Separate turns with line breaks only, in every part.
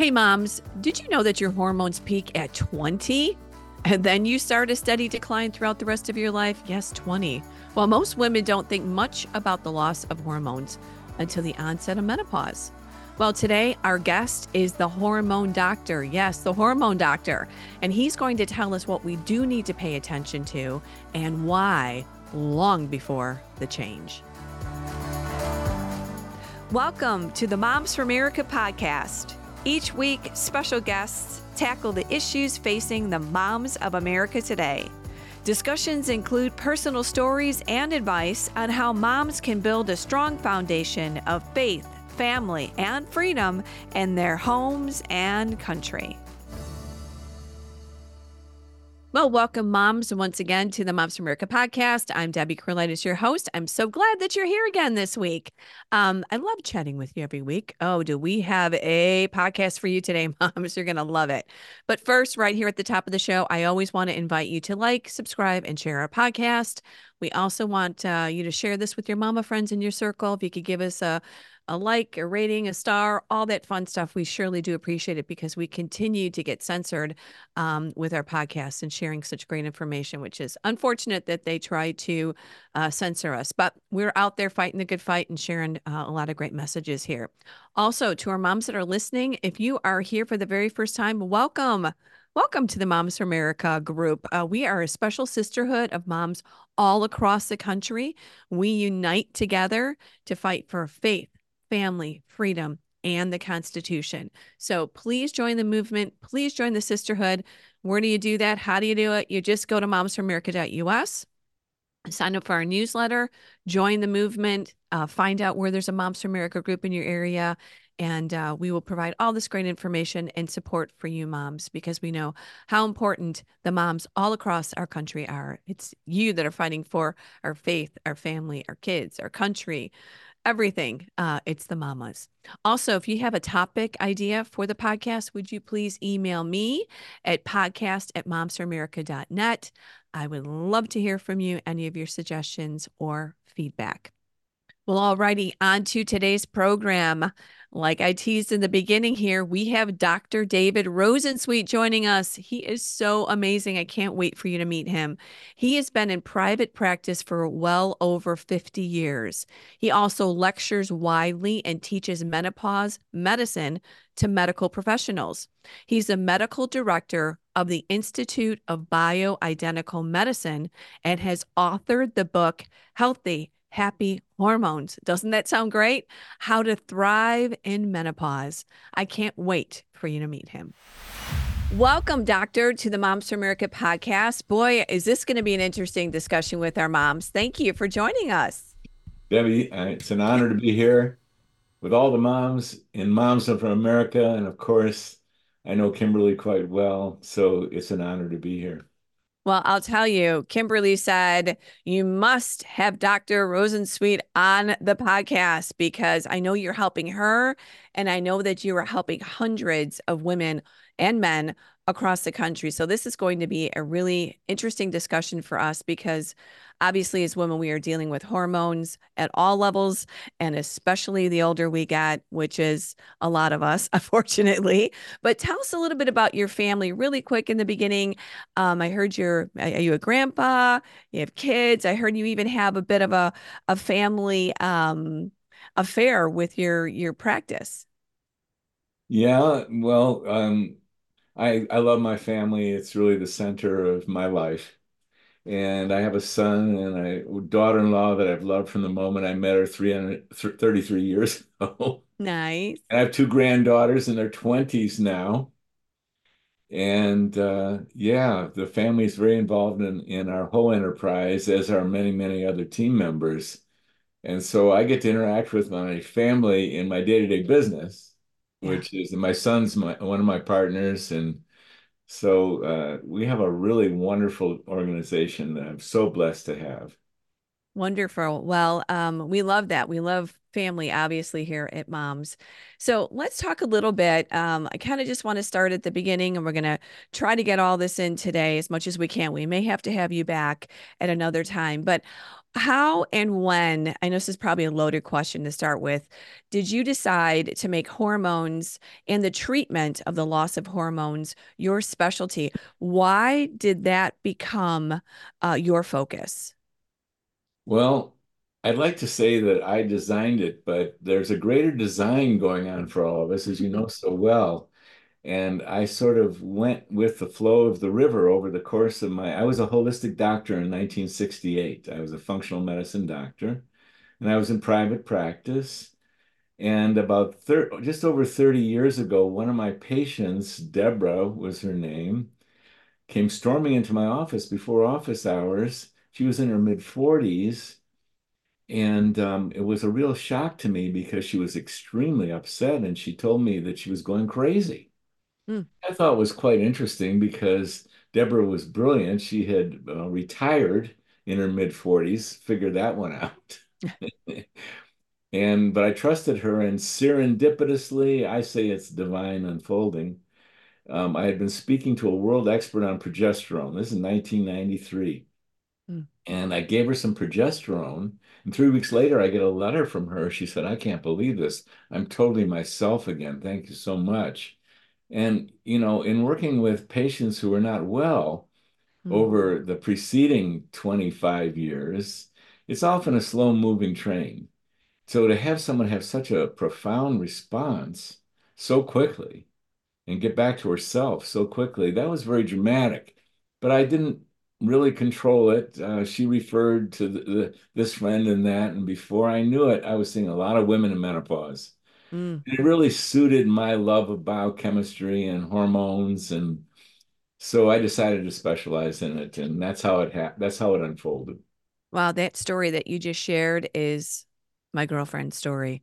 Hey, moms, did you know that your hormones peak at 20? And then you start a steady decline throughout the rest of your life? Yes, 20. Well, most women don't think much about the loss of hormones until the onset of menopause. Well, today our guest is the hormone doctor. Yes, the hormone doctor. And he's going to tell us what we do need to pay attention to and why long before the change. Welcome to the Moms for America podcast. Each week, special guests tackle the issues facing the moms of America today. Discussions include personal stories and advice on how moms can build a strong foundation of faith, family, and freedom in their homes and country. Well, welcome, moms, once again to the Moms for America podcast. I'm Debbie Carlitis, your host. I'm so glad that you're here again this week. Um, I love chatting with you every week. Oh, do we have a podcast for you today, moms? You're going to love it. But first, right here at the top of the show, I always want to invite you to like, subscribe, and share our podcast. We also want uh, you to share this with your mama friends in your circle. If you could give us a a like, a rating, a star, all that fun stuff. We surely do appreciate it because we continue to get censored um, with our podcasts and sharing such great information, which is unfortunate that they try to uh, censor us. But we're out there fighting the good fight and sharing uh, a lot of great messages here. Also, to our moms that are listening, if you are here for the very first time, welcome. Welcome to the Moms for America group. Uh, we are a special sisterhood of moms all across the country. We unite together to fight for faith, family, freedom, and the Constitution. So please join the movement. Please join the sisterhood. Where do you do that? How do you do it? You just go to momsforamerica.us, sign up for our newsletter, join the movement, uh, find out where there's a Moms for America group in your area. And uh, we will provide all this great information and support for you moms because we know how important the moms all across our country are. It's you that are fighting for our faith, our family, our kids, our country, everything. Uh, it's the mamas. Also, if you have a topic idea for the podcast, would you please email me at podcast at momsforamerica.net. I would love to hear from you, any of your suggestions or feedback. Well, alrighty, on to today's program. Like I teased in the beginning here, we have Dr. Daved Rosensweet joining us. He is so amazing. I can't wait for you to meet him. He has been in private practice for well over 50 years. He also lectures widely and teaches menopause medicine to medical professionals. He's a medical director of the Institute of Bioidentical Medicine and has authored the book Healthy happy hormones. Doesn't that sound great? How to thrive in menopause. I can't wait for you to meet him. Welcome, Doctor, to the Moms for America podcast. Boy, is this going to be an interesting discussion with our moms. Thank you for joining us.
Debbie, it's an honor to be here with all the moms in Moms for America. And of course, I know Kimberly quite well. So it's an honor to be here.
Well, I'll tell you, Kimberly said you must have Dr. Rosensweet on the podcast because I know you're helping her. And I know that you are helping hundreds of women and men across the country. So this is going to be a really interesting discussion for us because obviously as women we are dealing with hormones at all levels and especially the older we get, which is a lot of us unfortunately. But tell us a little bit about your family really quick in the beginning. Um, I heard you're are you a grandpa? You have kids. I heard you even have a bit of a a family um affair with your your practice.
Yeah, well, um, I I love my family. It's really the center of my life. And I have a son and a daughter-in-law that I've loved from the moment I met her 333 years ago.
Nice.
And I have two granddaughters in their 20s now. And uh, yeah, the family is very involved in, in our whole enterprise, as are many, many other team members. And so I get to interact with my family in my day-to-day business yeah. which is my son's my one of my partners, and so uh, we have a really wonderful organization that I'm so blessed to have.
Wonderful. Well, um, we love that. We love family, obviously, here at Moms. So let's talk a little bit. Um, I kind of just want to start at the beginning, and we're going to try to get all this in today as much as we can. We may have to have you back at another time. But How and when, I know this is probably a loaded question to start with, did you decide to make hormones and the treatment of the loss of hormones your specialty? Why did that become uh, your focus?
Well, I'd like to say that I designed it, but there's a greater design going on for all of us, as you know so well. And I sort of went with the flow of the river over the course of my, I was a holistic doctor in 1968. I was a functional medicine doctor, and I was in private practice. And about thir just over 30 years ago, one of my patients, Deborah was her name, came storming into my office before office hours. She was in her mid 40s. And um, it was a real shock to me because she was extremely upset and she told me that she was going crazy. I thought it was quite interesting because Deborah was brilliant. She had uh, retired in her mid 40s, figured that one out. And but I trusted her, and serendipitously, I say it's divine unfolding. Um, I had been speaking to a world expert on progesterone. This is 1993.
Hmm.
And I gave her some progesterone. And three weeks later, I get a letter from her. She said, I can't believe this. I'm totally myself again. Thank you so much. And, you know, in working with patients who are not well
Hmm.
over the preceding 25 years, it's often a slow moving train. So to have someone have such a profound response so quickly and get back to herself so quickly, that was very dramatic. But I didn't really control it. Uh, she referred to the, the, this friend and that, and before I knew it, I was seeing a lot of women in menopause.
Hmm.
It really suited my love of biochemistry and hormones, and so I decided to specialize in it, and that's how it ha that's how it unfolded.
Wow, that story that you just shared is my girlfriend's story.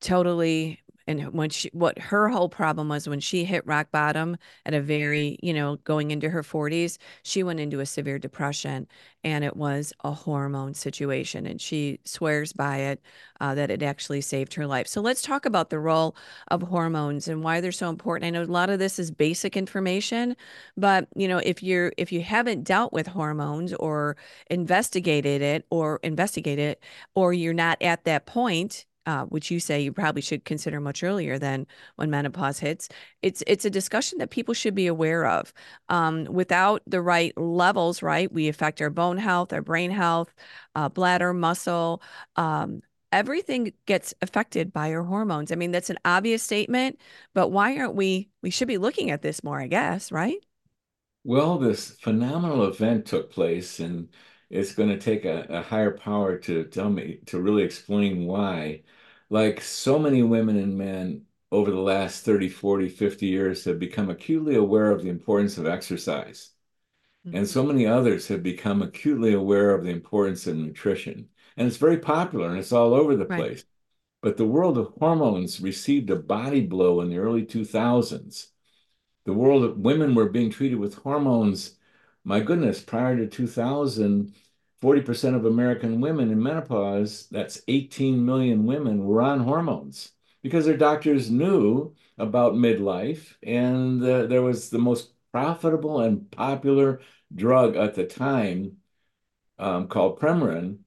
totally and when she what her whole problem was when she hit rock bottom at a very you know going into her 40s she went into a severe depression and it was a hormone situation and she swears by it uh, that it actually saved her life. So let's talk about the role of hormones and why they're so important. I know a lot of this is basic information but you know if you're if you haven't dealt with hormones or investigated it or investigate it or you're not at that point uh, which you say you probably should consider much earlier than when menopause hits. It's it's a discussion that people should be aware of. Um, without the right levels, right, we affect our bone health, our brain health, uh, bladder, muscle. Um, everything gets affected by our hormones. I mean, that's an obvious statement, but why aren't we? We should be looking at this more, I guess, right?
Well, this phenomenal event took place, and it's going to take a, a higher power to tell me to really explain why. Like so many women and men over the last 30, 40, 50 years have become acutely aware of the importance of exercise. And so mm-hmm. many others have become acutely aware of the importance of nutrition. And it's very popular and it's all over the
Right.
place. But the world of hormones received a body blow in the early 2000s the world of women were being treated with hormones. My goodness, prior to 2000, 40% of American women in menopause, that's 18 million women, were on hormones because their doctors knew about midlife. And uh, there was the most profitable and popular drug at the time um, called Premarin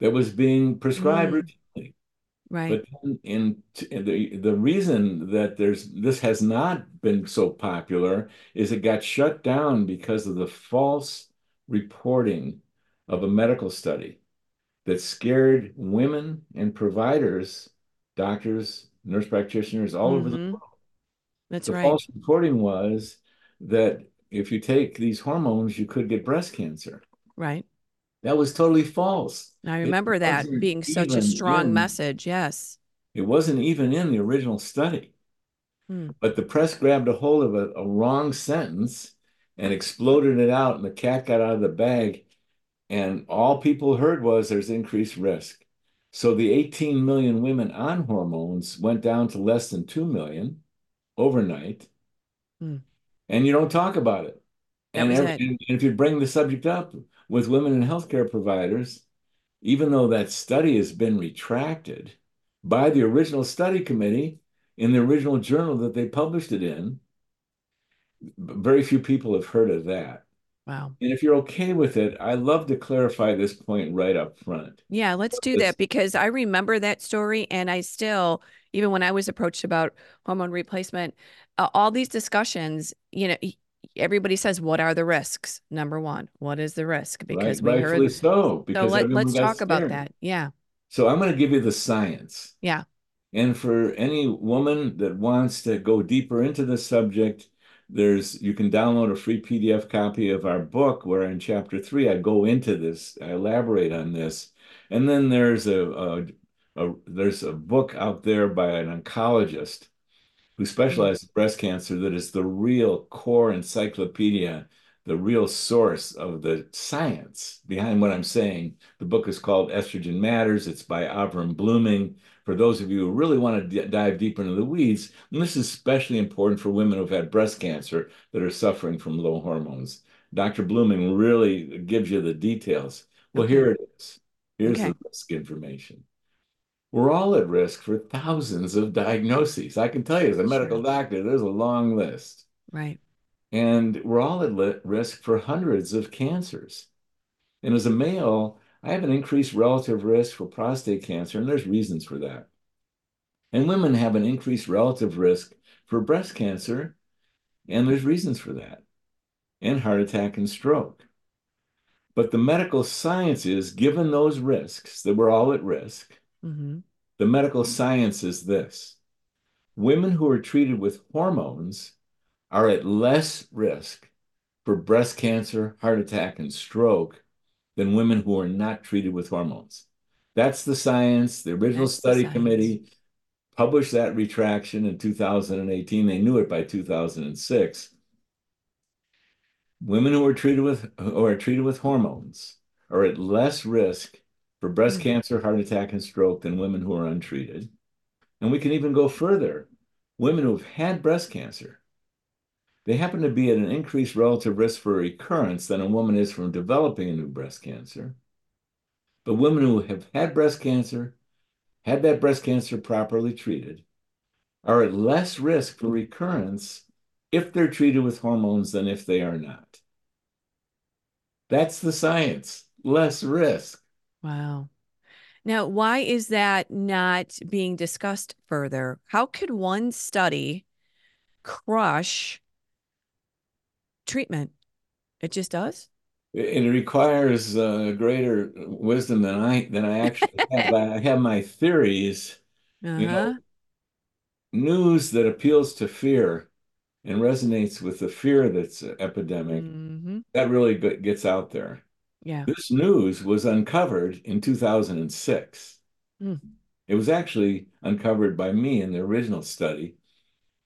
that was being prescribed
Mm,
routinely.
right.
But in, in the the reason that there's this has not been so popular is it got shut down because of the false reporting of a medical study that scared women and providers, doctors, nurse practitioners all over the
hmm
world.
That's
The
right.
false reporting was that if you take these hormones, you could get breast cancer.
Right.
That was totally false.
I remember that being such a strong
in
message. Yes.
it wasn't even in the original study.
Hmm.
But the press grabbed a hold of a, a wrong sentence and exploded it out, and the cat got out of the bag. And all people heard was there's increased risk. So the 18 million women on hormones went down to less than 2 million overnight,
Hmm.
and you don't talk about it. And, every,
it.
and if you bring the subject up with women and healthcare providers, even though that study has been retracted by the original study committee in the original journal that they published it in, very few people have heard of that.
Wow.
And if you're okay with it, I love to clarify this point right up front.
Yeah, let's do that because I remember that story and I still, even when I was approached about hormone replacement, uh, all these discussions, you know, everybody says, what are the risks? Number one, what is the risk? Because
right,
we heard,
so,
so
because
let, let's talk about that. Yeah.
So I'm going to give you the science.
Yeah.
And for any woman that wants to go deeper into the subject, there's you can download a free PDF copy of our book where in chapter three I go into this, I elaborate on this. And then there's a, a, a there's a book out there by an oncologist who specializes in breast cancer that is the real core encyclopedia, the real source of the science behind what I'm saying. The book is called Estrogen Matters. It's by Avram Bluming. For those of you who really want to dive deeper into the weeds, and this is especially important for women who've had breast cancer that are suffering from low hormones. Dr. Bluming really gives you the details. Well,
Okay.
here it is. Here's
Okay.
the risk information. We're all at risk for thousands of diagnoses. I can tell you, as a
Sure.
medical doctor, there's a long list.
Right.
And we're all at risk for hundreds of cancers. And as a male, I have an increased relative risk for prostate cancer, and there's reasons for that. And women have an increased relative risk for breast cancer, and there's reasons for that, and heart attack and stroke. But the medical science is, given those risks, that we're all at risk,
hmm
the medical science is this. Women who are treated with hormones are at less risk for breast cancer, heart attack, and stroke than women who are not treated with hormones. That's the science. The original
That's
study
science.
committee published that retraction in 2018. They knew it by 2006. Women who are treated with who are treated with hormones are at less risk for breast
Mhm.
cancer, heart attack, and stroke than women who are untreated. And we can even go further. Women who have had breast cancer, they happen to be at an increased relative risk for recurrence than a woman is from developing a new breast cancer. But women who have had breast cancer, had that breast cancer properly treated, are at less risk for recurrence if they're treated with hormones than if they are not. That's the science. Less risk.
Wow. Now, why is that not being discussed further? How could one study crush treatment? It just does?
It requires uh, greater wisdom than I than I actually have. I have my theories. You know,
Uh-huh.
news that appeals to fear and resonates with the fear that's epidemic,
hmm
that really gets out there.
Yeah.
This news was uncovered in 2006.
Hmm.
It was actually uncovered by me in the original study.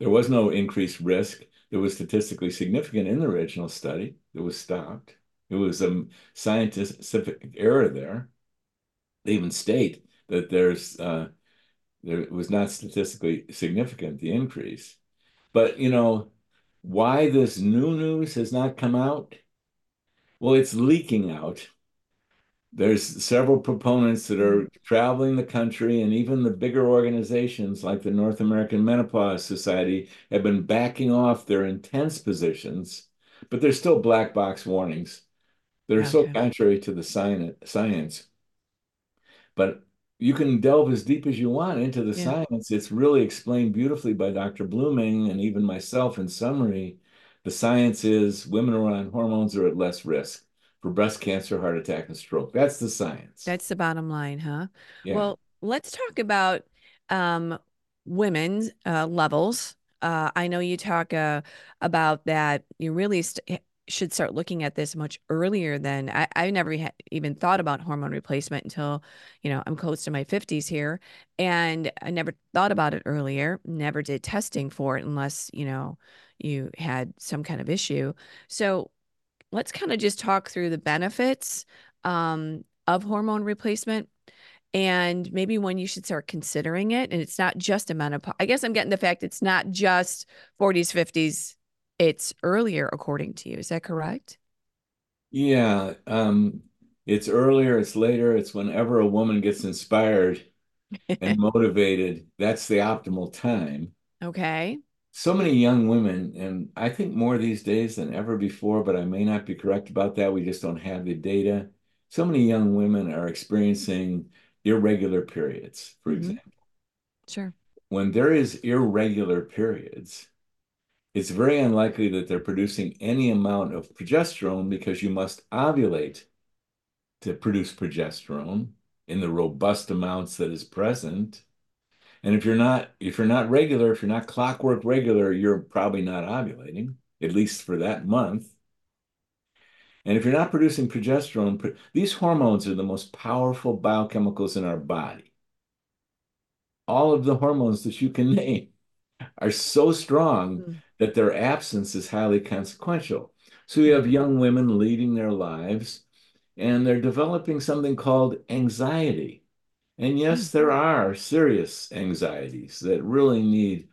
There was no increased risk that was statistically significant in the original study that was stopped. It was a scientific error there. They even state that there's uh, there was not statistically significant, the increase. But you know, why this new news has not come out? Well, it's leaking out. There's several proponents that are mm-hmm. traveling the country, and even the bigger organizations like the North American Menopause Society have been backing off their intense positions, but there's still black box warnings that are so contrary to the science. science. But you can delve as deep as you want into the
Yeah.
science. It's really explained beautifully by Dr. Bluming and even myself in summary. The science is women who are on hormones are at less risk for breast cancer, heart attack, and stroke. That's the science.
That's the bottom line, huh?
Yeah.
Well, let's talk about um, women's uh, levels. Uh, I know you talk uh, about that. You really st should start looking at this much earlier than I, I never ha even thought about hormone replacement until, you know, I'm close to my 50s here. And I never thought about it earlier, never did testing for it unless, you know, you had some kind of issue. So let's kind of just talk through the benefits um, of hormone replacement and maybe when you should start considering it. And it's not just a menopause. I guess I'm getting the fact it's not just 40s, 50s, it's earlier, according to you. Is that correct?
Yeah. Um, it's earlier, it's later, it's whenever a woman gets inspired and motivated. That's the optimal time.
Okay.
So many young women, and I think more these days than ever before, but I may not be correct about that. We just don't have the data. So many young women are experiencing irregular periods, for
hmm
example.
Sure.
When there is irregular periods, it's very unlikely that they're producing any amount of progesterone because you must ovulate to produce progesterone in the robust amounts that is present. And if you're not if you're not regular, if you're not clockwork regular, you're probably not ovulating, at least for that month. And if you're not producing progesterone, these hormones are the most powerful biochemicals in our body. All of the hormones that you can name are so strong
Mm.
that their absence is highly consequential. So you have young women leading their lives and they're developing something called anxiety. And yes, there are serious anxieties that really need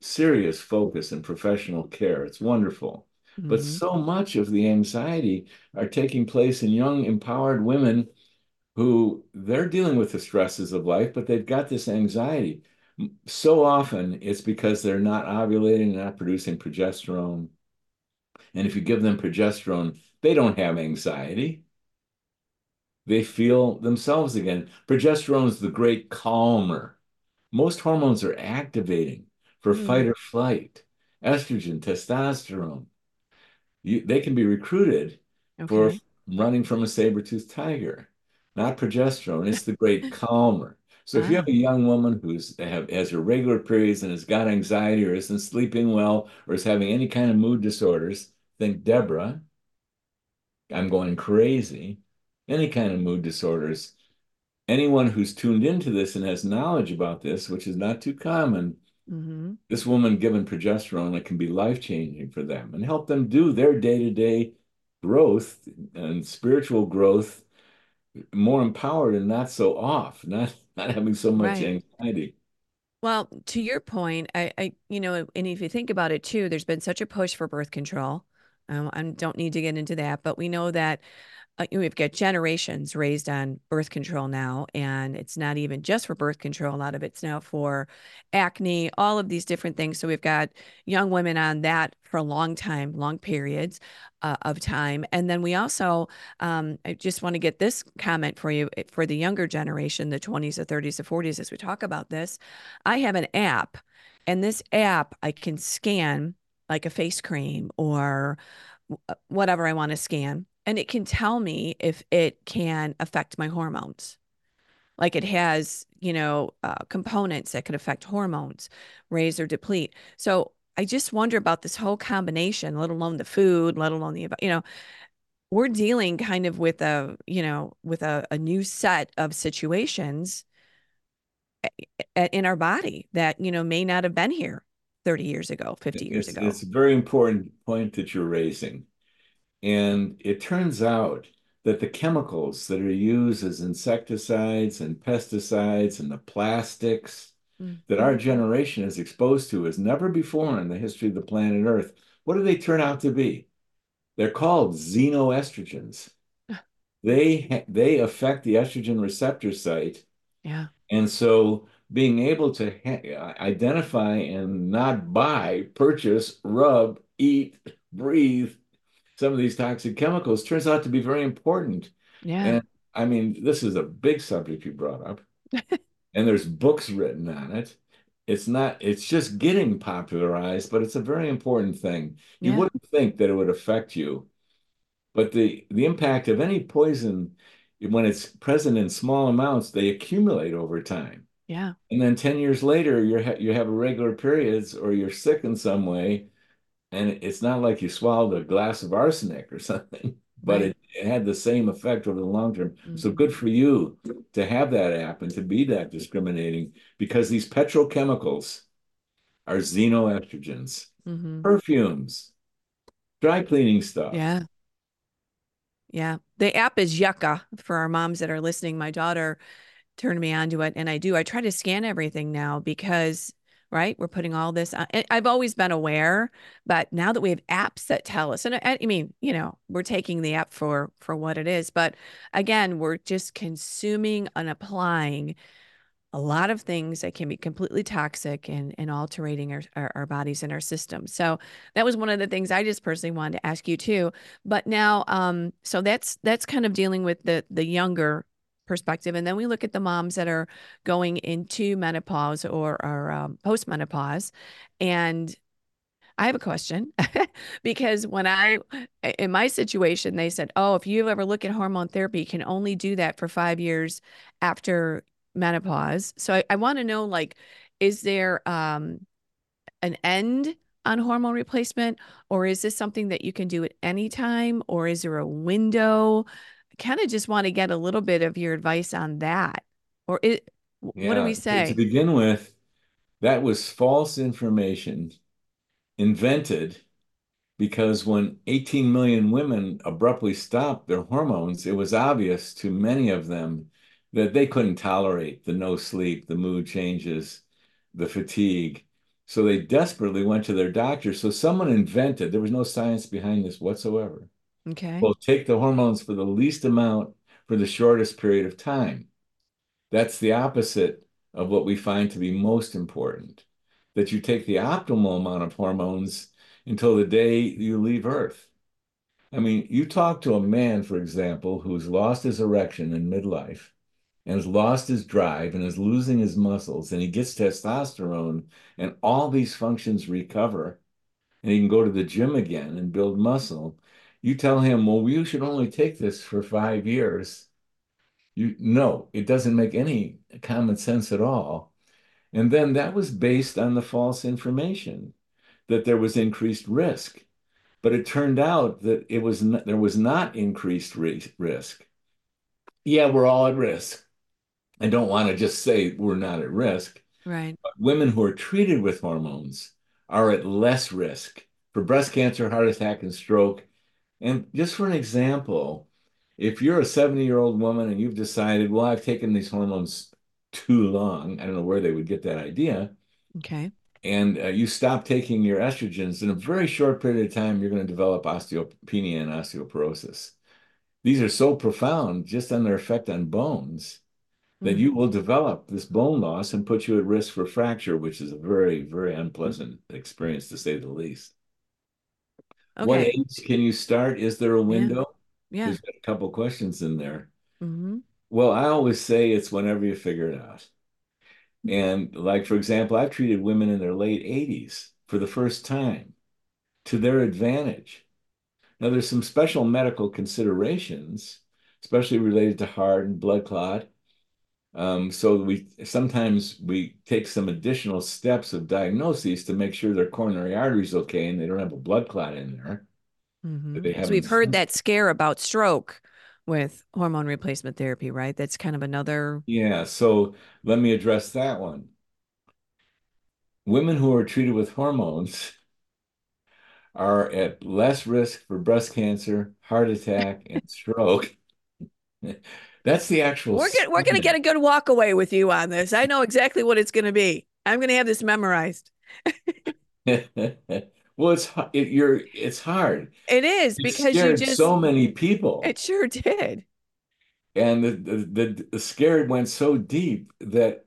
serious focus and professional care. It's wonderful. But
hmm
so much of the anxiety are taking place in young, empowered women who they're dealing with the stresses of life, but they've got this anxiety. So often it's because they're not ovulating, not producing progesterone. And if you give them progesterone, they don't have anxiety. They feel themselves again. Progesterone is the great calmer. Most hormones are activating for fight
Mm.
or flight. Estrogen, testosterone, you, they can be recruited for running from a saber-toothed tiger, not progesterone. It's the great calmer. So if you have
Ah.
a young woman who's have, has irregular periods and has got anxiety or isn't sleeping well or is having any kind of mood disorders, think Deborah, I'm going crazy. Any kind of mood disorders. Anyone who's tuned into this and has knowledge about this, which is not too common,
hmm
this woman given progesterone, it can be life-changing for them and help them do their day-to-day growth and spiritual growth more empowered and not so off, not not having so much
Right.
anxiety.
Well, to your point, I, I, you know, and if you think about it too, there's been such a push for birth control. Um, I don't need to get into that, but we know that uh, we've got generations raised on birth control now, and it's not even just for birth control. A lot of it's now for acne, all of these different things. So we've got young women on that for a long time, long periods uh, of time. And then we also, um, I just want to get this comment for you eh, for the younger generation, the 20s, the 30s, the 40s, as we talk about this. I have an app, and this app I can scan like a face cream or uh, whatever I want to scan and it can tell me if it can affect my hormones. Like it has, you know, uh, components that can affect hormones, raise or deplete. So I just wonder about this whole combination, let alone the food, let alone the, you know, we're dealing kind of with a, you know, with a, a new set of situations in our body that, you know, may not have been here 30 years ago, 50 years
It's
ago.
it's a very important point that you're raising. And it turns out that the chemicals that are used as insecticides and pesticides and the plastics that our
Mhm.
generation is exposed to as never before in the history of the planet Earth, what do they turn out to be? They're called xenoestrogens. They they affect the estrogen receptor site,
Yeah.
and so being able to ha identify and not buy, purchase, rub, eat, breathe some of these toxic chemicals turns out to be very important.
Yeah.
And I mean, this is a big subject you brought up, and there's books written on it. It's not, it's just getting popularized, but it's a very important thing. You
Yeah.
wouldn't think that it would affect you, but the the impact of any poison, when it's present in small amounts, they accumulate over time.
Yeah.
And then 10 years later, you're ha you have irregular periods or you're sick in some way and it's not like you swallowed a glass of arsenic or something, but
Right.
it, it had the same effect over the long term. So
hmm
good for you to have that app and to be that discriminating because these petrochemicals are xenoestrogens,
hmm
perfumes, dry cleaning stuff.
Yeah. Yeah. The app is Yuka for our moms that are listening. My daughter turned me on to it, and I do. I try to scan everything now because, right, we're putting all this on. and I've always been aware, but now that we have apps that tell us, and I, I mean, you know, we're taking the app for for what it is, but again, we're just consuming and applying a lot of things that can be completely toxic and, and altering our, our, our bodies and our systems. So that was one of the things I just personally wanted to ask you too. But now, um, so that's that's kind of dealing with the the younger perspective, and then we look at the moms that are going into menopause or or um, postmenopause, and I have a question because when I, in my situation, they said, oh, if you ever look at hormone therapy, you can only do that for five years after menopause. So I, I want to know like, is there um, an end on hormone replacement or is this something that you can do at any time or is there a window? Kind of just want to get a little bit of your advice on that. Or it, yeah. what do we say?
To begin with, that was false information invented because when 18 million women abruptly stopped their hormones, it was obvious to many of them that they couldn't tolerate the no sleep, the mood changes, the fatigue. So they desperately went to their doctor. So someone invented, there was no science behind this whatsoever.
Okay.
Well, take the hormones for the least amount for the shortest period of time. That's the opposite of what we find to be most important. That you take the optimal amount of hormones until the day you leave Earth. I mean, you talk to a man, for example, who's lost his erection in midlife and has lost his drive and is losing his muscles and he gets testosterone and all these functions recover and he can go to the gym again and build muscle you tell him well you should only take this for five years you no it doesn't make any common sense at all and then that was based on the false information that there was increased risk but it turned out that it was not, there was not increased risk yeah we're all at risk I don't want to just say we're not at risk.
Right.
But women who are treated with hormones are at less risk for breast cancer, heart attack, and stroke. And just for an example, if you're a 70 year old woman and you've decided, well, I've taken these hormones too long, I don't know where they would get that idea.
Okay.
And uh, you stop taking your estrogens, in a very short period of time, you're going to develop osteopenia and osteoporosis. These are so profound just on their effect on bones that you will develop this bone loss and put you at risk for fracture, which is a very, very unpleasant experience to say the least. Okay. What age can you start? Is there a window?
Yeah. yeah.
There's a couple questions in there.
Mm-hmm.
Well, I always say it's whenever you figure it out. And like, for example, I've treated women in their late 80s for the first time to their advantage. Now, there's some special medical considerations, especially related to heart and blood clot um, so we sometimes we take some additional steps of diagnosis to make sure their coronary artery is okay and they don't have a blood clot in there.
Mm-hmm. So we've heard that scare about stroke with hormone replacement therapy, right? That's kind of another.
Yeah. So let me address that one. Women who are treated with hormones are at less risk for breast cancer, heart attack, and stroke. That's the actual.
We're gonna, we're going to get a good walk away with you on this. I know exactly what it's going to be. I'm going to have this memorized.
well, it's it, you're it's hard.
It is it because you just
so many people.
It sure did.
And the, the the the scared went so deep that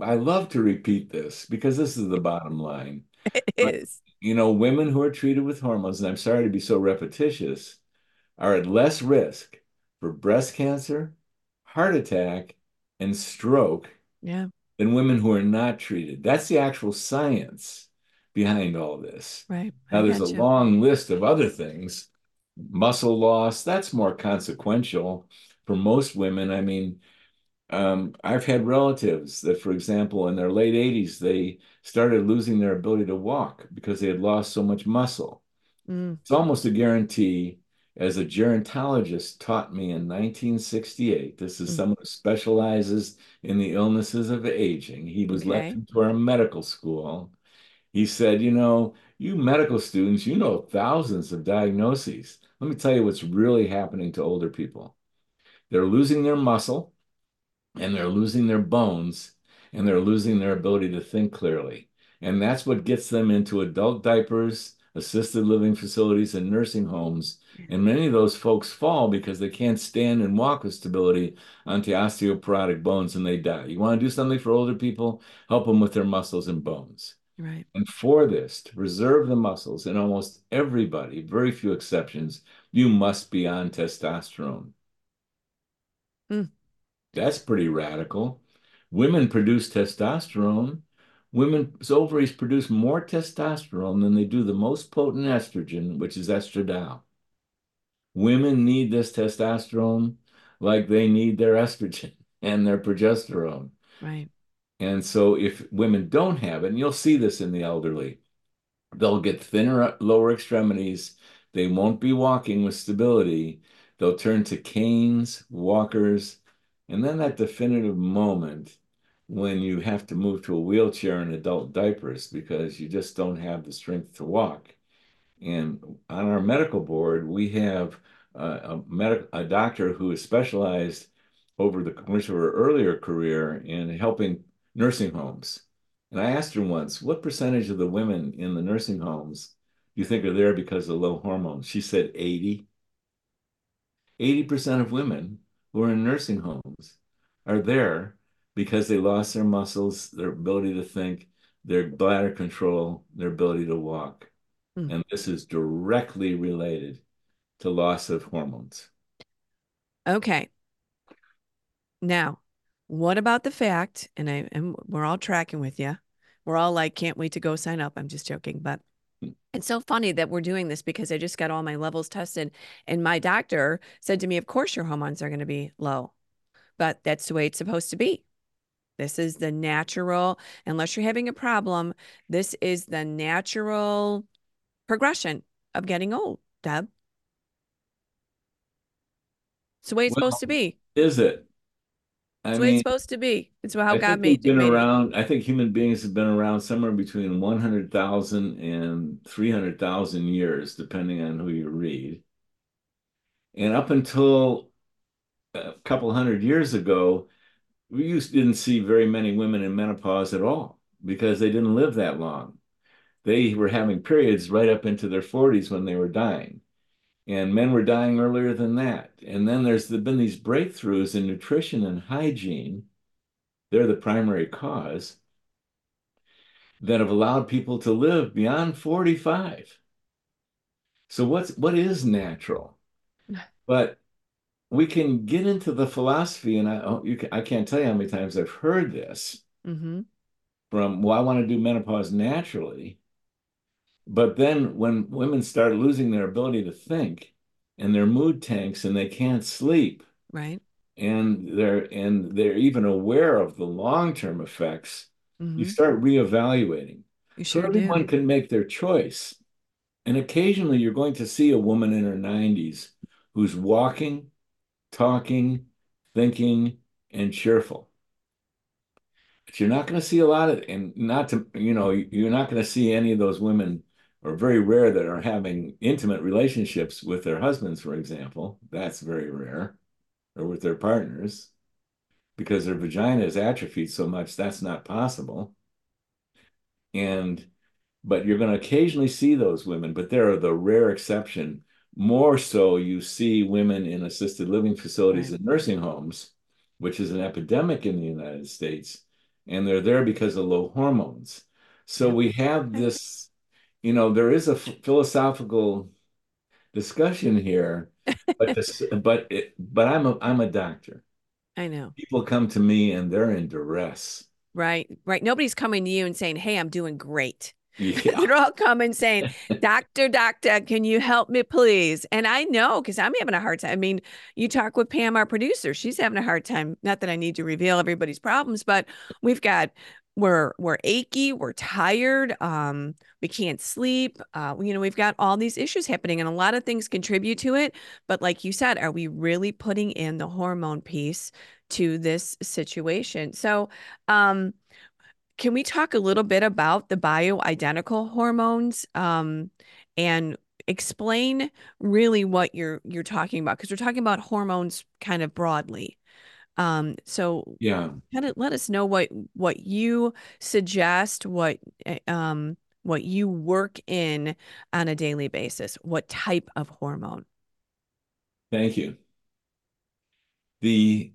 I love to repeat this because this is the bottom line.
It but, is.
You know, women who are treated with hormones, and I'm sorry to be so repetitious, are at less risk for breast cancer, heart attack and stroke
yeah.
than women who are not treated. That's the actual science behind all this.
Right.
Now, I there's a long list of other things. Muscle loss, that's more consequential for most women. I mean, um, I've had relatives that, for example, in their late 80s, they started losing their ability to walk because they had lost so much muscle. Mm. It's almost a guarantee as a gerontologist taught me in 1968. This is mm. someone who specializes in the illnesses of aging. He was okay. left into our medical school. He said, You know, you medical students, you know thousands of diagnoses. Let me tell you what's really happening to older people. They're losing their muscle and they're losing their bones and they're losing their ability to think clearly. And that's what gets them into adult diapers, assisted living facilities, and nursing homes. And many of those folks fall because they can't stand and walk with stability onto osteoporotic bones and they die. You want to do something for older people? Help them with their muscles and bones.
Right.
And for this, to preserve the muscles in almost everybody, very few exceptions, you must be on testosterone.
Hmm.
That's pretty radical. Women produce testosterone. Women's ovaries produce more testosterone than they do the most potent estrogen, which is estradiol. Women need this testosterone like they need their estrogen and their progesterone.
Right.
And so if women don't have it, and you'll see this in the elderly, they'll get thinner lower extremities. They won't be walking with stability. They'll turn to canes, walkers, and then that definitive moment when you have to move to a wheelchair and adult diapers because you just don't have the strength to walk. And on our medical board, we have a, medic, a doctor who is specialized over the course of her earlier career in helping nursing homes. And I asked her once, what percentage of the women in the nursing homes do you think are there because of low hormones? She said 80. 80% of women who are in nursing homes are there because they lost their muscles, their ability to think, their bladder control, their ability to walk. Mm. And this is directly related to loss of hormones.
Okay. Now, what about the fact, and I and we're all tracking with you. We're all like, can't wait to go sign up. I'm just joking, but hmm. it's so funny that we're doing this because I just got all my levels tested, and my doctor said to me, "Of course, your hormones are going to be low, but that's the way it's supposed to be. This is the natural, unless you're having a problem. This is the natural progression of getting old, Deb. It's the way it's well, supposed to be.
Is it?
I it's the way it's supposed to be. It's how I God made,
been
made
around. It. I think human beings have been around somewhere between 100,000 and 300,000 years, depending on who you read. And up until a couple hundred years ago, we used didn't see very many women in menopause at all because they didn't live that long. They were having periods right up into their 40s when they were dying and men were dying earlier than that. And then there's been these breakthroughs in nutrition and hygiene. They're the primary cause that have allowed people to live beyond 45. So what's what is natural? But we can get into the philosophy, and I oh, you can, I can't tell you how many times I've heard this mm-hmm. from. Well, I want to do menopause naturally, but then when women start losing their ability to think and their mood tanks and they can't sleep.
Right.
And they're and they're even aware of the long-term effects, mm-hmm. you start reevaluating.
You sure
so everyone
do.
can make their choice. And occasionally you're going to see a woman in her 90s who's walking, talking, thinking, and cheerful but you're not going to see a lot of and not to you know you're not going to see any of those women or very rare that are having intimate relationships with their husbands, for example. That's very rare, or with their partners, because their vagina is atrophied so much that's not possible. And but you're going to occasionally see those women, but they're the rare exception. More so, you see women in assisted living facilities right. and nursing homes, which is an epidemic in the United States, and they're there because of low hormones. So we have this you know, there is a philosophical discussion here, but this, but it, but I'm a I'm a doctor.
I know.
People come to me and they're in duress.
Right, right. Nobody's coming to you and saying, "Hey, I'm doing great."
Yeah.
They're all coming saying, Doctor, doctor, can you help me, please? And I know because I'm having a hard time. I mean, you talk with Pam, our producer, she's having a hard time. Not that I need to reveal everybody's problems, but we've got we're we're achy we're tired um we can't sleep uh you know we've got all these issues happening and a lot of things contribute to it but like you said are we really putting in the hormone piece to this situation so um can we talk a little bit about the bioidentical hormones um and explain really what you're you're talking about because we're talking about hormones kind of broadly um, so
yeah,
kind of let us know what what you suggest, what eh, um, what you work in on a daily basis. What type of hormone?
Thank you. The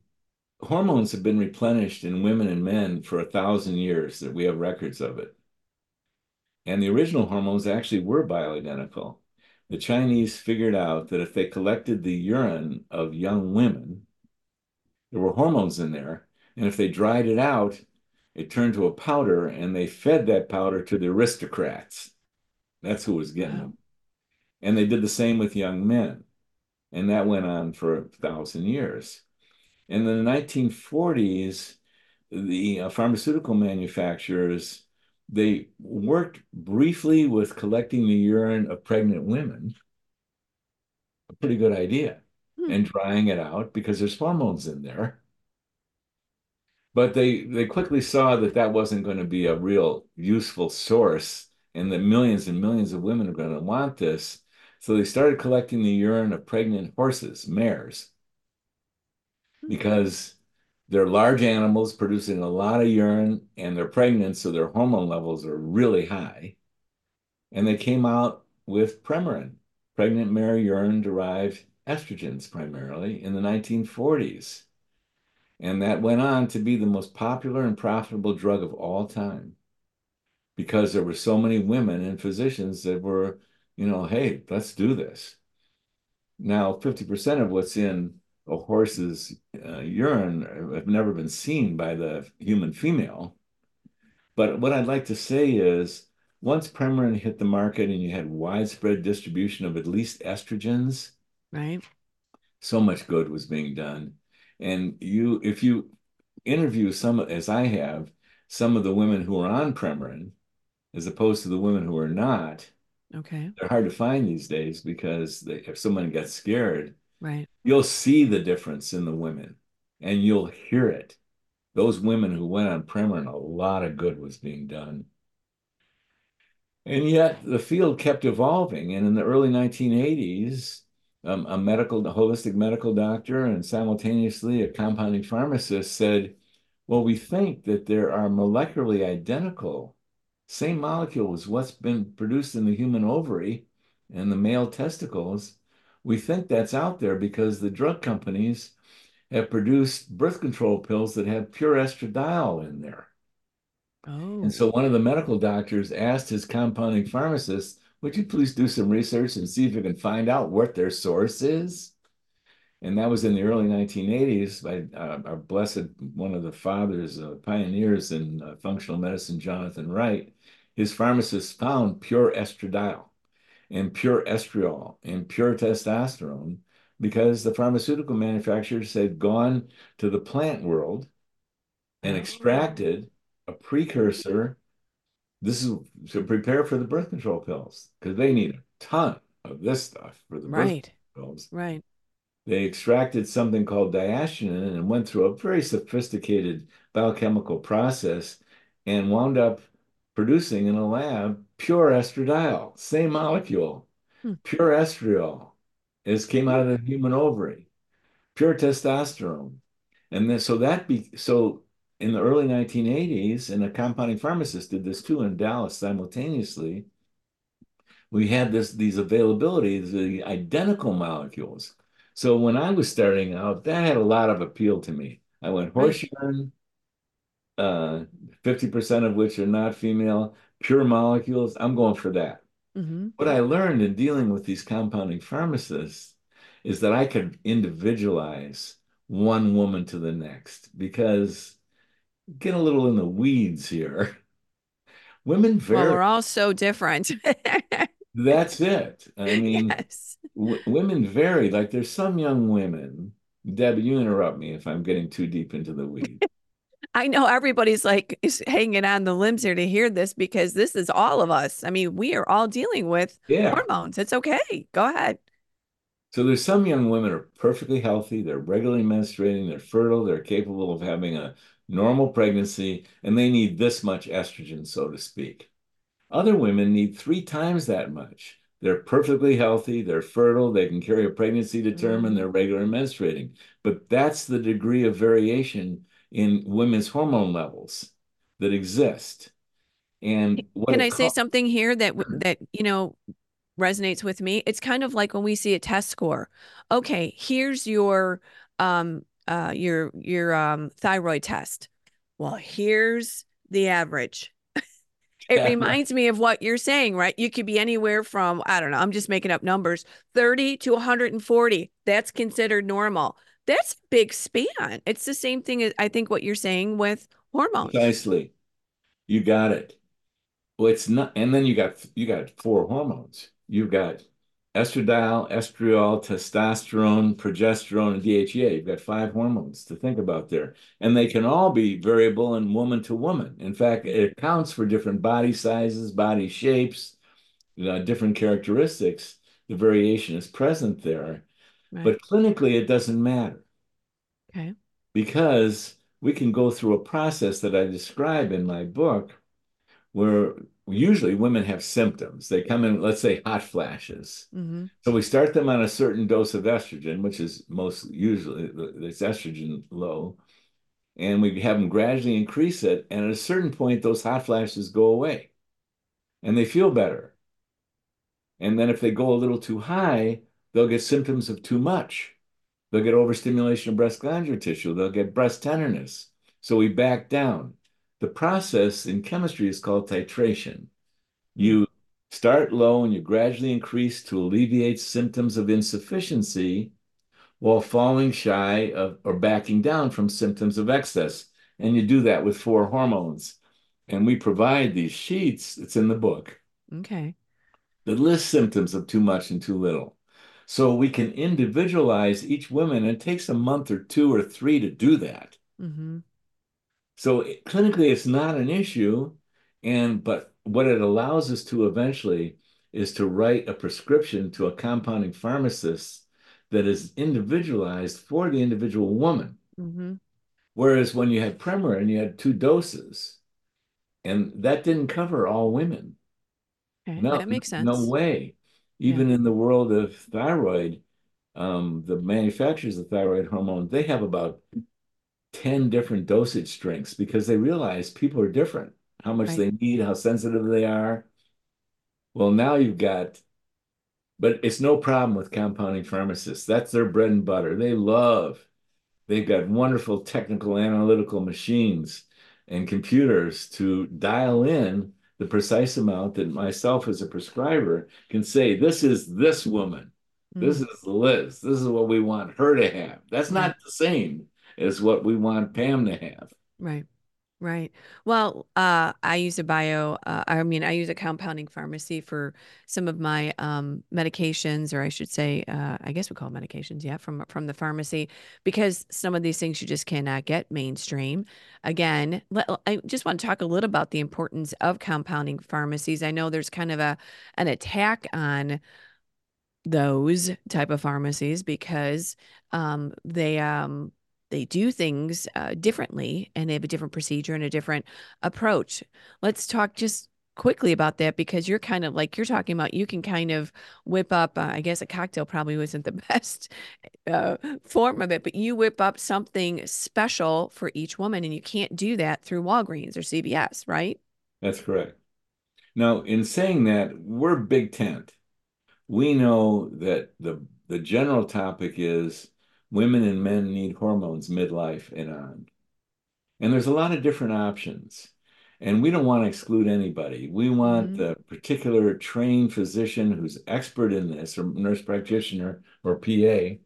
hormones have been replenished in women and men for a thousand years that we have records of it. And the original hormones actually were bioidentical. The Chinese figured out that if they collected the urine of young women, there were hormones in there. And if they dried it out, it turned to a powder, and they fed that powder to the aristocrats. That's who was getting them. And they did the same with young men. And that went on for a thousand years. In the 1940s, the uh, pharmaceutical manufacturers they worked briefly with collecting the urine of pregnant women. A pretty good idea. Hmm. And drying it out because there's hormones in there. But they they quickly saw that that wasn't going to be a real useful source and that millions and millions of women are going to want this. So they started collecting the urine of pregnant horses, mares. Because they're large animals producing a lot of urine and they're pregnant, so their hormone levels are really high. And they came out with Premarin, pregnant mare urine derived estrogens primarily in the 1940s. And that went on to be the most popular and profitable drug of all time because there were so many women and physicians that were, you know, hey, let's do this. Now, 50% of what's in a horse's uh, urine have never been seen by the human female. But what I'd like to say is once Premarin hit the market and you had widespread distribution of at least estrogens,
right?
So much good was being done. And you, if you interview some, as I have, some of the women who are on Premarin, as opposed to the women who are not,
okay,
they're hard to find these days because they, if someone gets scared,
Right.
You'll see the difference in the women and you'll hear it. Those women who went on Premarin, a lot of good was being done. And yet the field kept evolving. And in the early 1980s, um, a medical, a holistic medical doctor and simultaneously a compounding pharmacist said, well, we think that there are molecularly identical, same molecule as what's been produced in the human ovary and the male testicles we think that's out there because the drug companies have produced birth control pills that have pure estradiol in there.
Oh.
And so one of the medical doctors asked his compounding pharmacist, would you please do some research and see if you can find out what their source is? And that was in the early 1980s by uh, our blessed, one of the fathers, uh, pioneers in uh, functional medicine, Jonathan Wright. His pharmacist found pure estradiol and pure estriol and pure testosterone because the pharmaceutical manufacturers had gone to the plant world and oh. extracted a precursor. This is to prepare for the birth control pills because they need a ton of this stuff for the right. birth pills.
Right.
They extracted something called diacetyl and went through a very sophisticated biochemical process and wound up producing in a lab pure estradiol, same molecule, hmm. pure estriol, as came out of the human ovary, pure testosterone. And then so that be so in the early 1980s, and a compounding pharmacist did this too in Dallas simultaneously. We had this these availabilities, the identical molecules. So when I was starting out, that had a lot of appeal to me. I went horse urine, uh, 50% of which are not female, pure molecules. I'm going for that.
Mm-hmm.
What I learned in dealing with these compounding pharmacists is that I could individualize one woman to the next because get a little in the weeds here. Women vary.
Well, we're all so different.
That's it. I mean, yes. w- women vary. Like there's some young women. Debbie, you interrupt me if I'm getting too deep into the weeds.
I know everybody's like is hanging on the limbs here to hear this because this is all of us. I mean, we are all dealing with yeah. hormones. It's okay. Go ahead.
So there's some young women are perfectly healthy, they're regularly menstruating, they're fertile, they're capable of having a normal pregnancy, and they need this much estrogen, so to speak. Other women need three times that much. They're perfectly healthy, they're fertile, they can carry a pregnancy to term, and mm. they're regularly menstruating. But that's the degree of variation in women's hormone levels that exist. And what
Can I say something here that that you know resonates with me? It's kind of like when we see a test score. Okay, here's your um uh your your um thyroid test. Well, here's the average. It
yeah,
reminds me of what you're saying, right? You could be anywhere from, I don't know, I'm just making up numbers, 30 to 140. That's considered normal. That's a big span. It's the same thing as I think what you're saying with hormones.
precisely. You got it. Well, it's not, and then you got you got four hormones. You've got estradiol, estriol, testosterone, progesterone, and DHEA. You've got five hormones to think about there. And they can all be variable in woman to woman. In fact, it accounts for different body sizes, body shapes, uh, different characteristics. The variation is present there.
Right.
But clinically, it doesn't matter
Okay.
because we can go through a process that I describe in my book where usually women have symptoms. They come in, let's say, hot flashes.
Mm-hmm.
So we start them on a certain dose of estrogen, which is most usually it's estrogen low, and we have them gradually increase it. And at a certain point, those hot flashes go away and they feel better. And then if they go a little too high, they'll get symptoms of too much. They'll get overstimulation of breast glandular tissue. They'll get breast tenderness. So we back down. The process in chemistry is called titration. You start low and you gradually increase to alleviate symptoms of insufficiency while falling shy of or backing down from symptoms of excess. And you do that with four hormones. And we provide these sheets, it's in the book,
Okay.
that list symptoms of too much and too little. So we can individualize each woman. And it takes a month or two or three to do that.
Mm-hmm.
So it- clinically, it's not an issue. And but what it allows us to eventually is to write a prescription to a compounding pharmacist that is individualized for the individual woman.
Mm-hmm.
Whereas when you had Premarin, you had two doses, and that didn't cover all women.
Okay.
No,
That makes sense.
no
sense.
Way.
Yeah.
Even in the world of thyroid, um, the manufacturers of thyroid hormone, they have about 10 different dosage strengths because they realize people are different, how much
Right.
they need, how sensitive they are. Well, now you've got, but it's no problem with compounding pharmacists. That's their bread and butter. They love, they've got wonderful technical analytical machines and computers to dial in the precise amount that myself as a prescriber can say, this is this woman. This
Mm.
is Liz. This is what we want her to have. That's not the same as what we want Pam to have.
Right. Right. Well, uh, I use a bio, uh, I mean, I use a compounding pharmacy for some of my um, medications, or I should say, uh, I guess we call medications, yeah, from from the pharmacy, because some of these things you just cannot get mainstream. Again, let, I just want to talk a little about the importance of compounding pharmacies. I know there's kind of a an attack on those type of pharmacies because um, they um, they do things uh, differently and they have a different procedure and a different approach. Let's talk just quickly about that because you're kind of like you're talking about you can kind of whip up uh, I guess a cocktail probably wasn't the best uh, form of it but you whip up something special for each woman and you can't do that through Walgreens or CVS, right?
That's correct. Now, in saying that, we're big tent. We know that the the general topic is women and men need hormones midlife and on. And there's a lot of different options. And we don't want to exclude anybody. We want
hmm
the particular trained physician who's expert in this, or nurse practitioner or PA.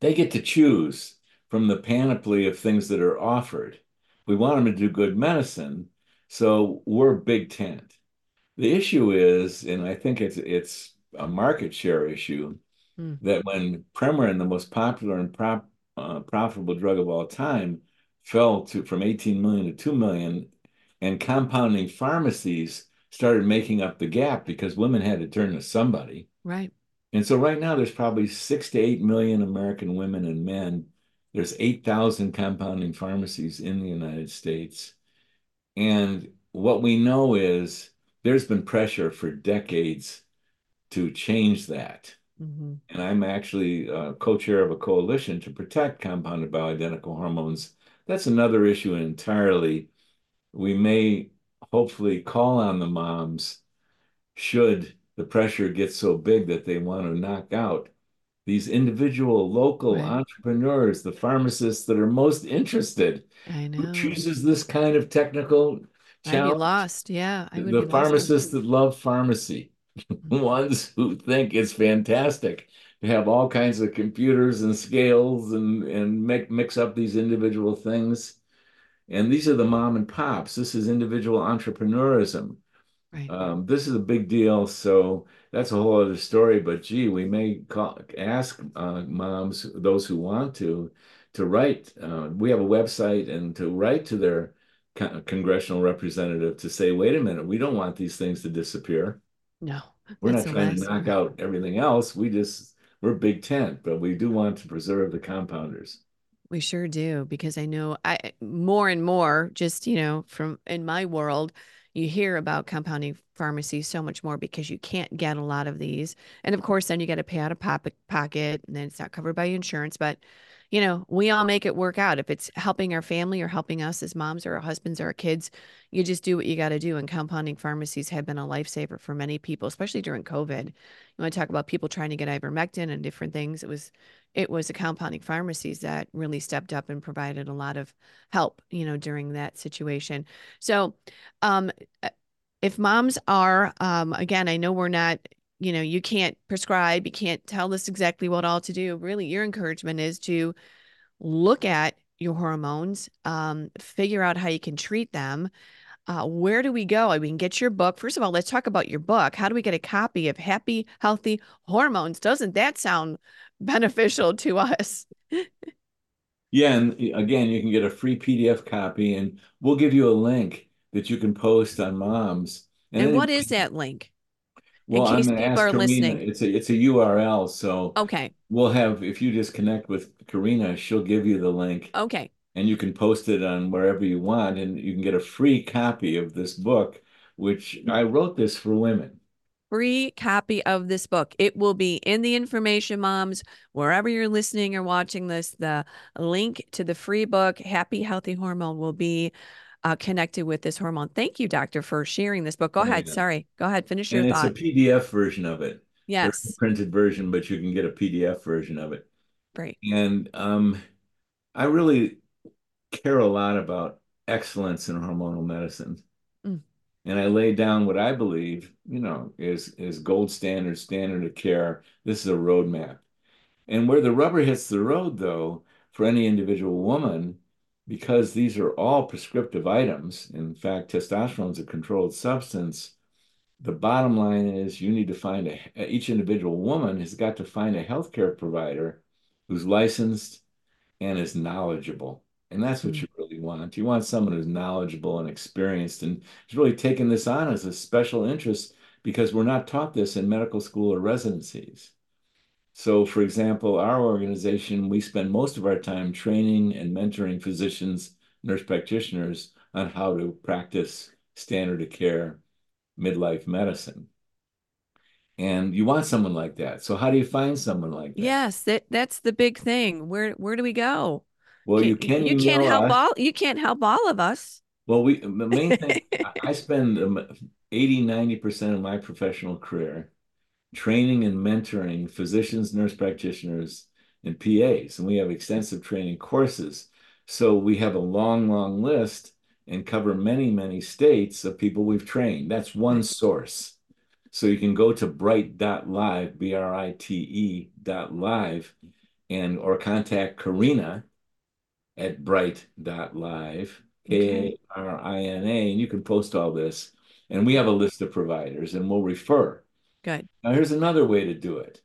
They get to choose from the panoply of things that are offered. We want them to do good medicine, so we're big tent. The issue is, and I think it's it's a market share issue,
Mm,
that when Premarin, the most popular and prop, uh, profitable drug of all time, fell to from 18 million to 2 million, and compounding pharmacies started making up the gap because women had to turn to somebody.
right.
And so right now there's probably six to eight million American women and men. There's 8,000 compounding pharmacies in the United States. And what we know is there's been pressure for decades to change that.
Hmm
And I'm actually uh, co-chair of a coalition to protect compounded bioidentical hormones. That's another issue entirely. We may hopefully call on the moms should the pressure get so big that they want to knock out these individual local
Right.
entrepreneurs, the pharmacists that are most interested.
I know.
Who chooses this kind of technical
I'd be lost. Yeah, I would
The pharmacists that love pharmacy, ones who think it's fantastic to have all kinds of computers and scales and and make mix up these individual things. And these are the mom and pops. This is individual entrepreneurism.
Right.
Um, this is a big deal, so that's a whole other story. But gee, we may call, ask uh, moms, those who want to, to write. Uh, we have a website and to write to their con congressional representative to say, wait a minute, we don't want these things to disappear.
No,
We're not trying to knock out everything else. We just, we're big tent, but we do want to preserve the compounders.
We sure do because I know I more and more just, you know, from in my world, you hear about compounding pharmacy so much more because you can't get a lot of these. And of course, then you got to pay out of pocket pocket and then it's not covered by insurance, but you know, we all make it work out. If it's helping our family or helping us as moms or our husbands or our kids, you just do what you got to do. And compounding pharmacies have been a lifesaver for many people, especially during COVID. You want to talk about people trying to get ivermectin and different things. It was it was the compounding pharmacies that really stepped up and provided a lot of help, you know, during that situation. So, um, uh, if moms are, um, again, I know we're not, you know, you can't prescribe, you can't tell us exactly what all to do. Really, your encouragement is to look at your hormones, um, figure out how you can treat them. Uh, where do we go? I mean, get your book. First of all, let's talk about your book. How do we get a copy of Happy, Healthy Hormones? Doesn't that sound beneficial to us?
Yeah, and again, you can get a free PDF copy, and we'll give you a link that you can post on Moms. And
And what is that link in
well, I'm
case people
ask
are
Karina.
listening?
It's a it's a URL, so
Okay.
we'll have if you just connect with Karina, she'll give you the link,
Okay.
and you can post it on wherever you want, and you can get a free copy of this book, which I wrote this for women.
Free copy of this book. It will be in the information, moms, wherever you're listening or watching this. The link to the free book, Happy Healthy Hormone, will be uh, connected with this hormone. Thank you, doctor, for sharing this book. Go ahead. Sorry. Go ahead. Finish your
And it's a. PDF version of it.
Yes.
printed version, but you can get a PDF version of it.
Right.
And um, I really care a lot about excellence in hormonal medicine.
Mm.
And I lay down what I believe, you know, is is gold standard, standard of care. This is a roadmap. And where the rubber hits the road, though, for any individual woman, because these are all prescriptive items, in fact, testosterone is a controlled substance. The bottom line is you need to find a, each individual woman has got to find a healthcare provider who's licensed and is knowledgeable. And that's what
Mm.
you really want. You want someone who's knowledgeable and experienced and has really taken this on as a special interest because we're not taught this in medical school or residencies. So, for example, our organization, we spend most of our time training and mentoring physicians, nurse practitioners on how to practice standard of care midlife medicine. And you want someone like that. So, how do you find someone like that?
Yes, that that's the big thing. Where where do we go?
Well, you
Can't,
can
you can't help
us.
all you can't help all of us.
Well, we the main thing, I I spend um, 80, 90% of my professional career training and mentoring physicians, nurse practitioners, and PAs. And we have extensive training courses. So we have a long, long list and cover many, many states of people we've trained. That's one
mm-hmm.
source. So you can go to brite.live, B-R-I-T-E dot live, and or contact Karina at brite.live,
Okay.
K-A-R-I-N-A, and you can post all this. And we have a list of providers and we'll refer.
Good.
Now, here's another way to do it.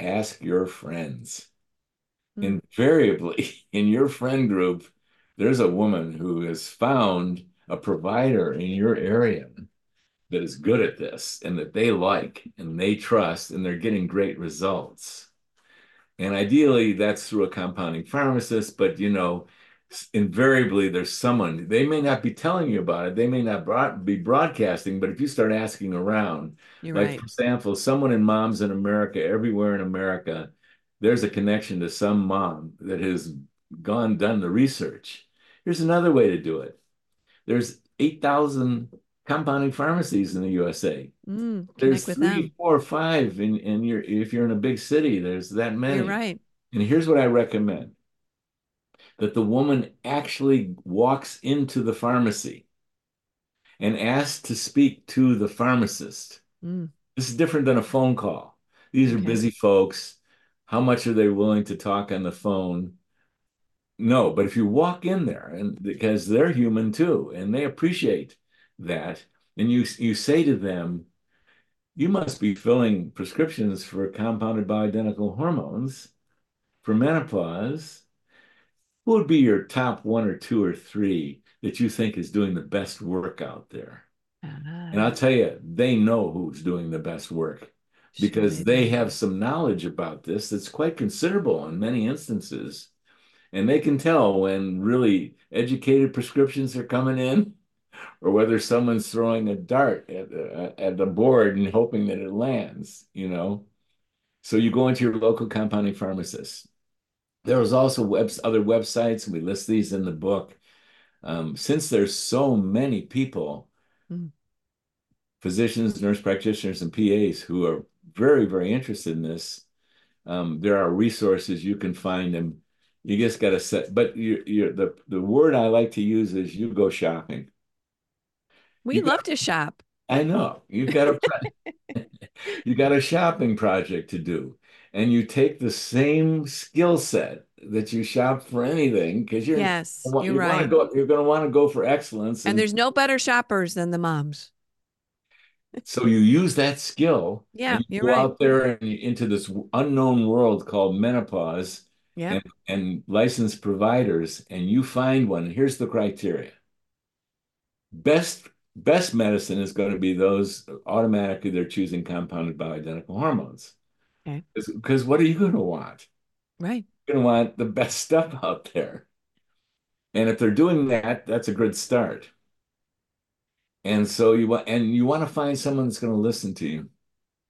Ask your friends.
Mm.
Invariably, in your friend group, there's a woman who has found a provider in your area that is good at this and that they like and they trust and they're getting great results. And ideally, that's through a compounding pharmacist, but you know, invariably there's someone, they may not be telling you about it, they may not broad, be broadcasting, but if you start asking around,
You're
like
right.
for example, someone in Moms in America, everywhere in America, there's a connection to some mom that has gone done the research. Here's another way to do it. There's 8,000 compounding pharmacies in the USA.
Mm,
There's three,
them.
four, five, and and you're if you're in a big city, there's that
You're
many.
right.
And here's what I recommend that the woman actually walks into the pharmacy and asks to speak to the pharmacist.
Mm,
This is different than a phone call. These are
okay.
busy folks. How much are they willing to talk on the phone? No, but if you walk in there and because they're human too, and they appreciate that, and you you say to them, you must be filling prescriptions for compounded bioidentical hormones for menopause. Who would be your top one or two or three that you think is doing the best work out there? And
Ah,
I'll tell you, they know who's doing the best work because
they
they have some knowledge about this that's quite considerable in many instances. And they can tell when really educated prescriptions are coming in or whether someone's throwing a dart at the, at the board and hoping that it lands, you know. So you go into your local compounding pharmacist. There was also webs, other websites, and we list these in the book. Um, since there's so many people,
Mm,
physicians, nurse practitioners, and PAs who are very, very interested in this, um, there are resources you can find them. You just got to set, but you, you, the the word I like to use is you go shopping.
We
You
love to shop.
I know you've got a you got a shopping project to do, and you take the same skill set that you shop for anything because you're
Yes, you're
you want to
right.
go you're going to want to go for excellence,
And
and
there's no better shoppers than the moms.
so you use that skill
Yeah,
you
you're
go
right.
out there and into this unknown world called menopause
Yep.
and and licensed providers, and you find one. And here's the criteria: best best medicine is going to be those automatically they're choosing compounded bioidentical hormones.
Okay.
Because what are you going to want?
Right.
You're going to want the best stuff out there. And if they're doing that, that's a good start. And so you want and you want to find someone that's going to listen to you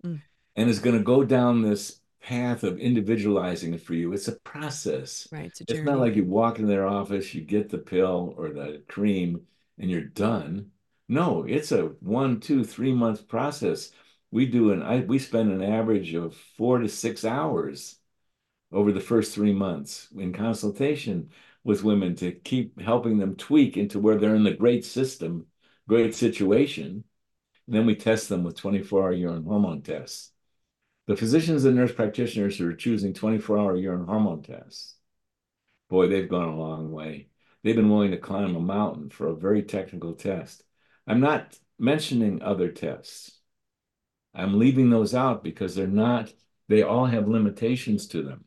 Mm,
and is going to go down this path of individualizing it for you. It's a process.
right. It's
It's not like you walk in their office, you get the pill or the cream, and you're done. No, it's a one, two, three month process. We do an I we spend an average of four to six hours over the first three months in consultation with women to keep helping them tweak into where they're in the great system, great situation. And then we test them with 24-hour urine hormone tests. The physicians and nurse practitioners who are choosing 24-hour urine hormone tests, boy, they've gone a long way. They've been willing to climb a mountain for a very technical test. I'm not mentioning other tests. I'm leaving those out because they're not, they all have limitations to them.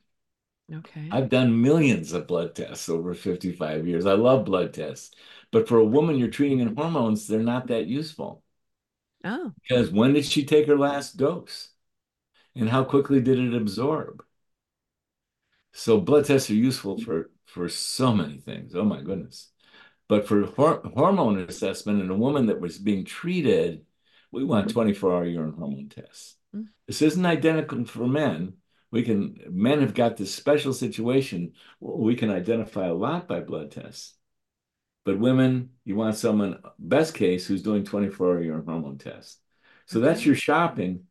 Okay.
I've done millions of blood tests over 55 years. I love blood tests. But for a woman you're treating in hormones, they're not that useful.
Oh,
Because when did she take her last dose? And how quickly did it absorb? So blood tests are useful for for so many things. Oh my goodness. But for hor hormone assessment in a woman that was being treated, we want 24-hour urine hormone tests.
mm,
This isn't identical for men. We can men have got this special situation we can identify a lot by blood tests. But women, you want someone, best case, who's doing 24-hour urine hormone tests. So that's your shopping.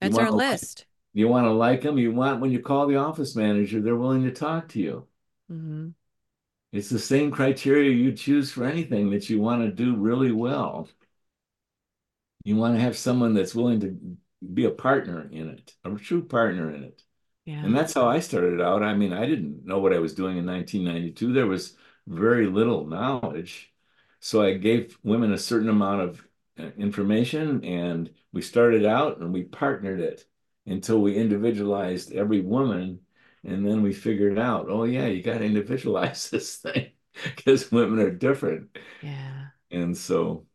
That's
want
our
to like
list.
you want to like them. You want when you call the office manager, they're willing to talk to you.
hmm
It's the same criteria you choose for anything that you want to do really well. You want to have someone that's willing to be a partner in it, a true partner in it. And that's how I started out. I mean, I didn't know what I was doing in 1992. There was very little knowledge. So I gave women a certain amount of uh, information and we started out and we partnered it until we individualized every woman. And then we figured out, oh yeah, you got to individualize this thing because women are different.
Yeah.
And so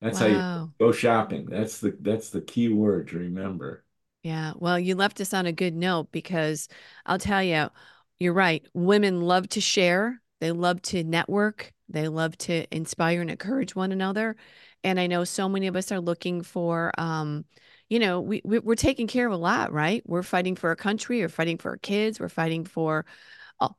that's how you
Wow.
go shopping. That's the that's the key word to remember.
Yeah. Well, you left us on a good note because I'll tell you, you're right. Women love to share, they love to network, they love to inspire and encourage one another. And I know so many of us are looking for, um, you know, we, we we're taking care of a lot, right? We're fighting for our country, we're fighting for our kids, we're fighting for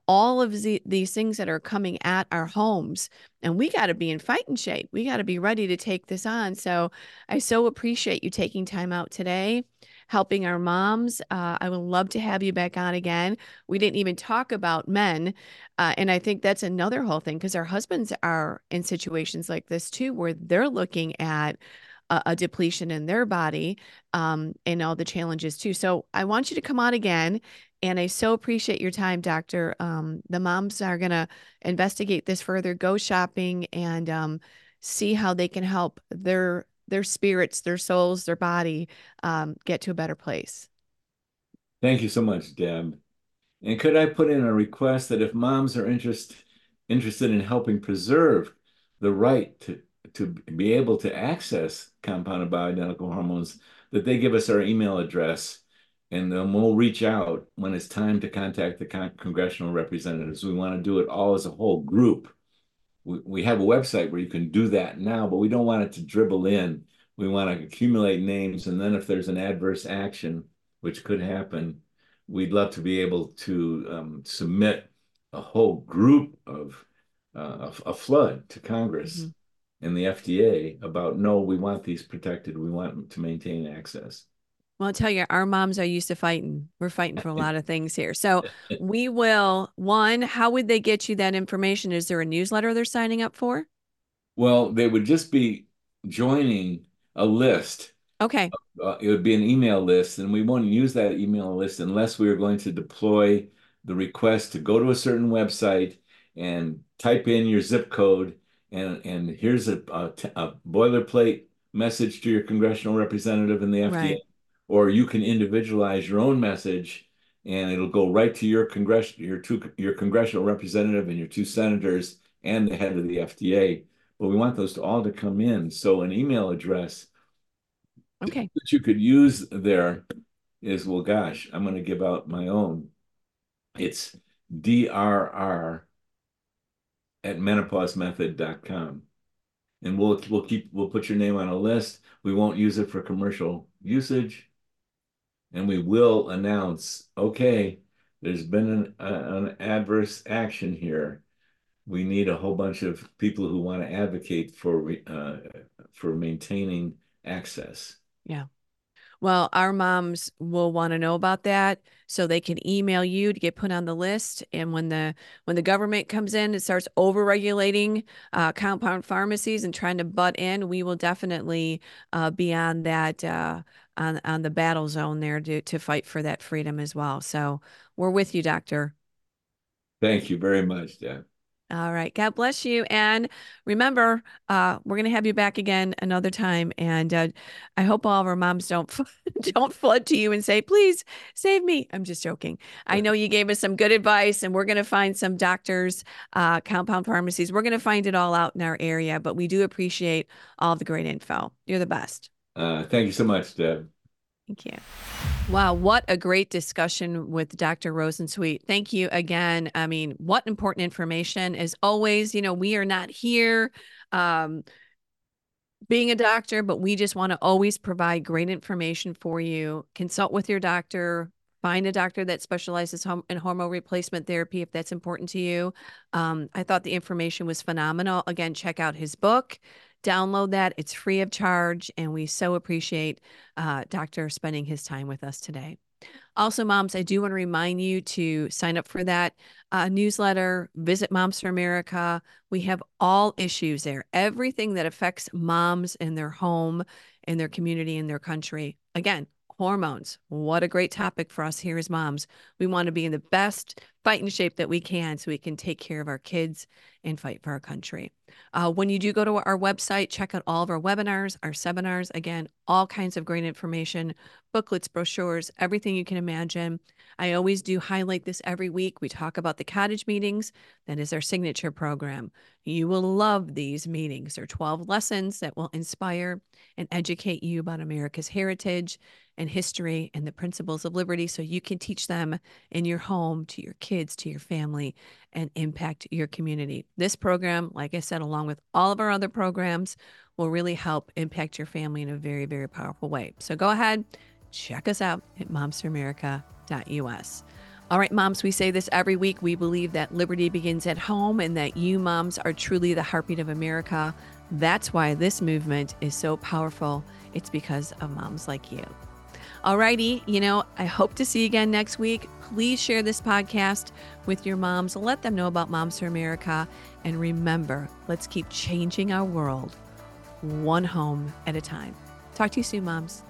all of the, these things that are coming at our homes and we got to be in fighting shape. We got to be ready to take this on. So i so appreciate you taking time out today helping our moms uh, i would love to have you back on again. We didn't even talk about men uh, and i think that's another whole thing because our husbands are in situations like this too where they're looking at a, depletion in their body um, and all the challenges too. So i want you to come on again and I so appreciate your time, Doctor. Um, the moms are going to investigate this further, go shopping, and um, see how they can help their their spirits, their souls, their body um, get to a better place.
Thank you so much, Deb. And could I put in a request that if moms are interest, interested in helping preserve the right to, to be able to access compounded bioidentical hormones, that they give us our email address and then we'll reach out when it's time to contact the con congressional representatives. We want to do it all as a whole group. We, we have a website where you can do that now, but we don't want it to dribble in. We want to accumulate names, and then if there's an adverse action, which could happen, we'd love to be able to um, submit a whole group of uh, a, a, flood to Congress mm -hmm. and the FDA about no, we want these protected. We want to maintain access.
Well, I'll tell you, our moms are used to fighting. We're fighting for a lot of things here. So we will, one, how would they get you that information? Is there a newsletter they're signing up for?
Well, they would just be joining a list.
Okay.
Uh, it would be an email list, and we won't use that email list unless we are going to deploy the request to go to a certain website and type in your zip code. And, and here's a, a, a boilerplate message to your congressional representative in the FDA. Right or you can individualize your own message and it'll go right to your congress your two your congressional representative and your two senators and the head of the FDA. But we want those to all to come in. So an email address
okay
that you could use there is well gosh, I'm going to give out my own. It's drr at menopausemethod.com. And we'll we'll keep we'll put your name on a list. We won't use it for commercial usage and we will announce, okay, there's been an, an adverse action here. We need a whole bunch of people who want to advocate for uh, for maintaining access.
Yeah. Well, our moms will want to know about that so they can email you to get put on the list. And when the when the government comes in and starts over regulating uh, compound pharmacies and trying to butt in, we will definitely uh, be on that uh, on on the battle zone there to to fight for that freedom as well. So we're with you, Doctor.
Thank you very much, Deb.
All right. God bless you. And remember, uh, we're going to have you back again another time. And uh, I hope all of our moms don't don't flood to you and say, please save me. I'm just joking. I know you gave us some good advice, and we're going to find some doctors, uh, compound pharmacies. We're going to find it all out in our area. But we do appreciate all the great info. You're the best.
Uh, thank you so much, Deb.
Thank you. Wow, what a great discussion with Dr. Rosensweet. Thank you again. I mean, what important information. As always, you know, we are not here um, being a doctor, but we just want to always provide great information for you. Consult with your doctor. Find a doctor that specializes in hormone replacement therapy if that's important to you. Um, I thought the information was phenomenal. Again, check out his book download that. It's free of charge. And we so appreciate uh, Doctor spending his time with us today. Also, moms, I do want to remind you to sign up for that uh, newsletter. Visit Moms for America. We have all issues there, everything that affects moms in their home, in their community, in their country. Again, hormones. What a great topic for us here as moms. We want to be in the best fighting shape that we can so we can take care of our kids and fight for our country. Uh, when you do go to our website, check out all of our webinars, our seminars. Again, all kinds of great information, booklets, brochures, everything you can imagine. I always do highlight this every week. We talk about the cottage meetings. That is our signature program. You will love these meetings. They're 12 lessons that will inspire and educate you about America's heritage and history and the principles of liberty so you can teach them in your home to your kids, to your family, and impact your community. This program, like I said, along with all of our other programs, will really help impact your family in a very, very powerful way. So go ahead, check us out at momsforamerica.us. All right, moms, we say this every week. We believe that liberty begins at home and that you moms are truly the heartbeat of America. That's why this movement is so powerful. It's because of moms like you. Alrighty, you know, I hope to see you again next week. Please share this podcast with your moms. Let them know about Moms for America. And remember, let's keep changing our world one home at a time. Talk to you soon, moms.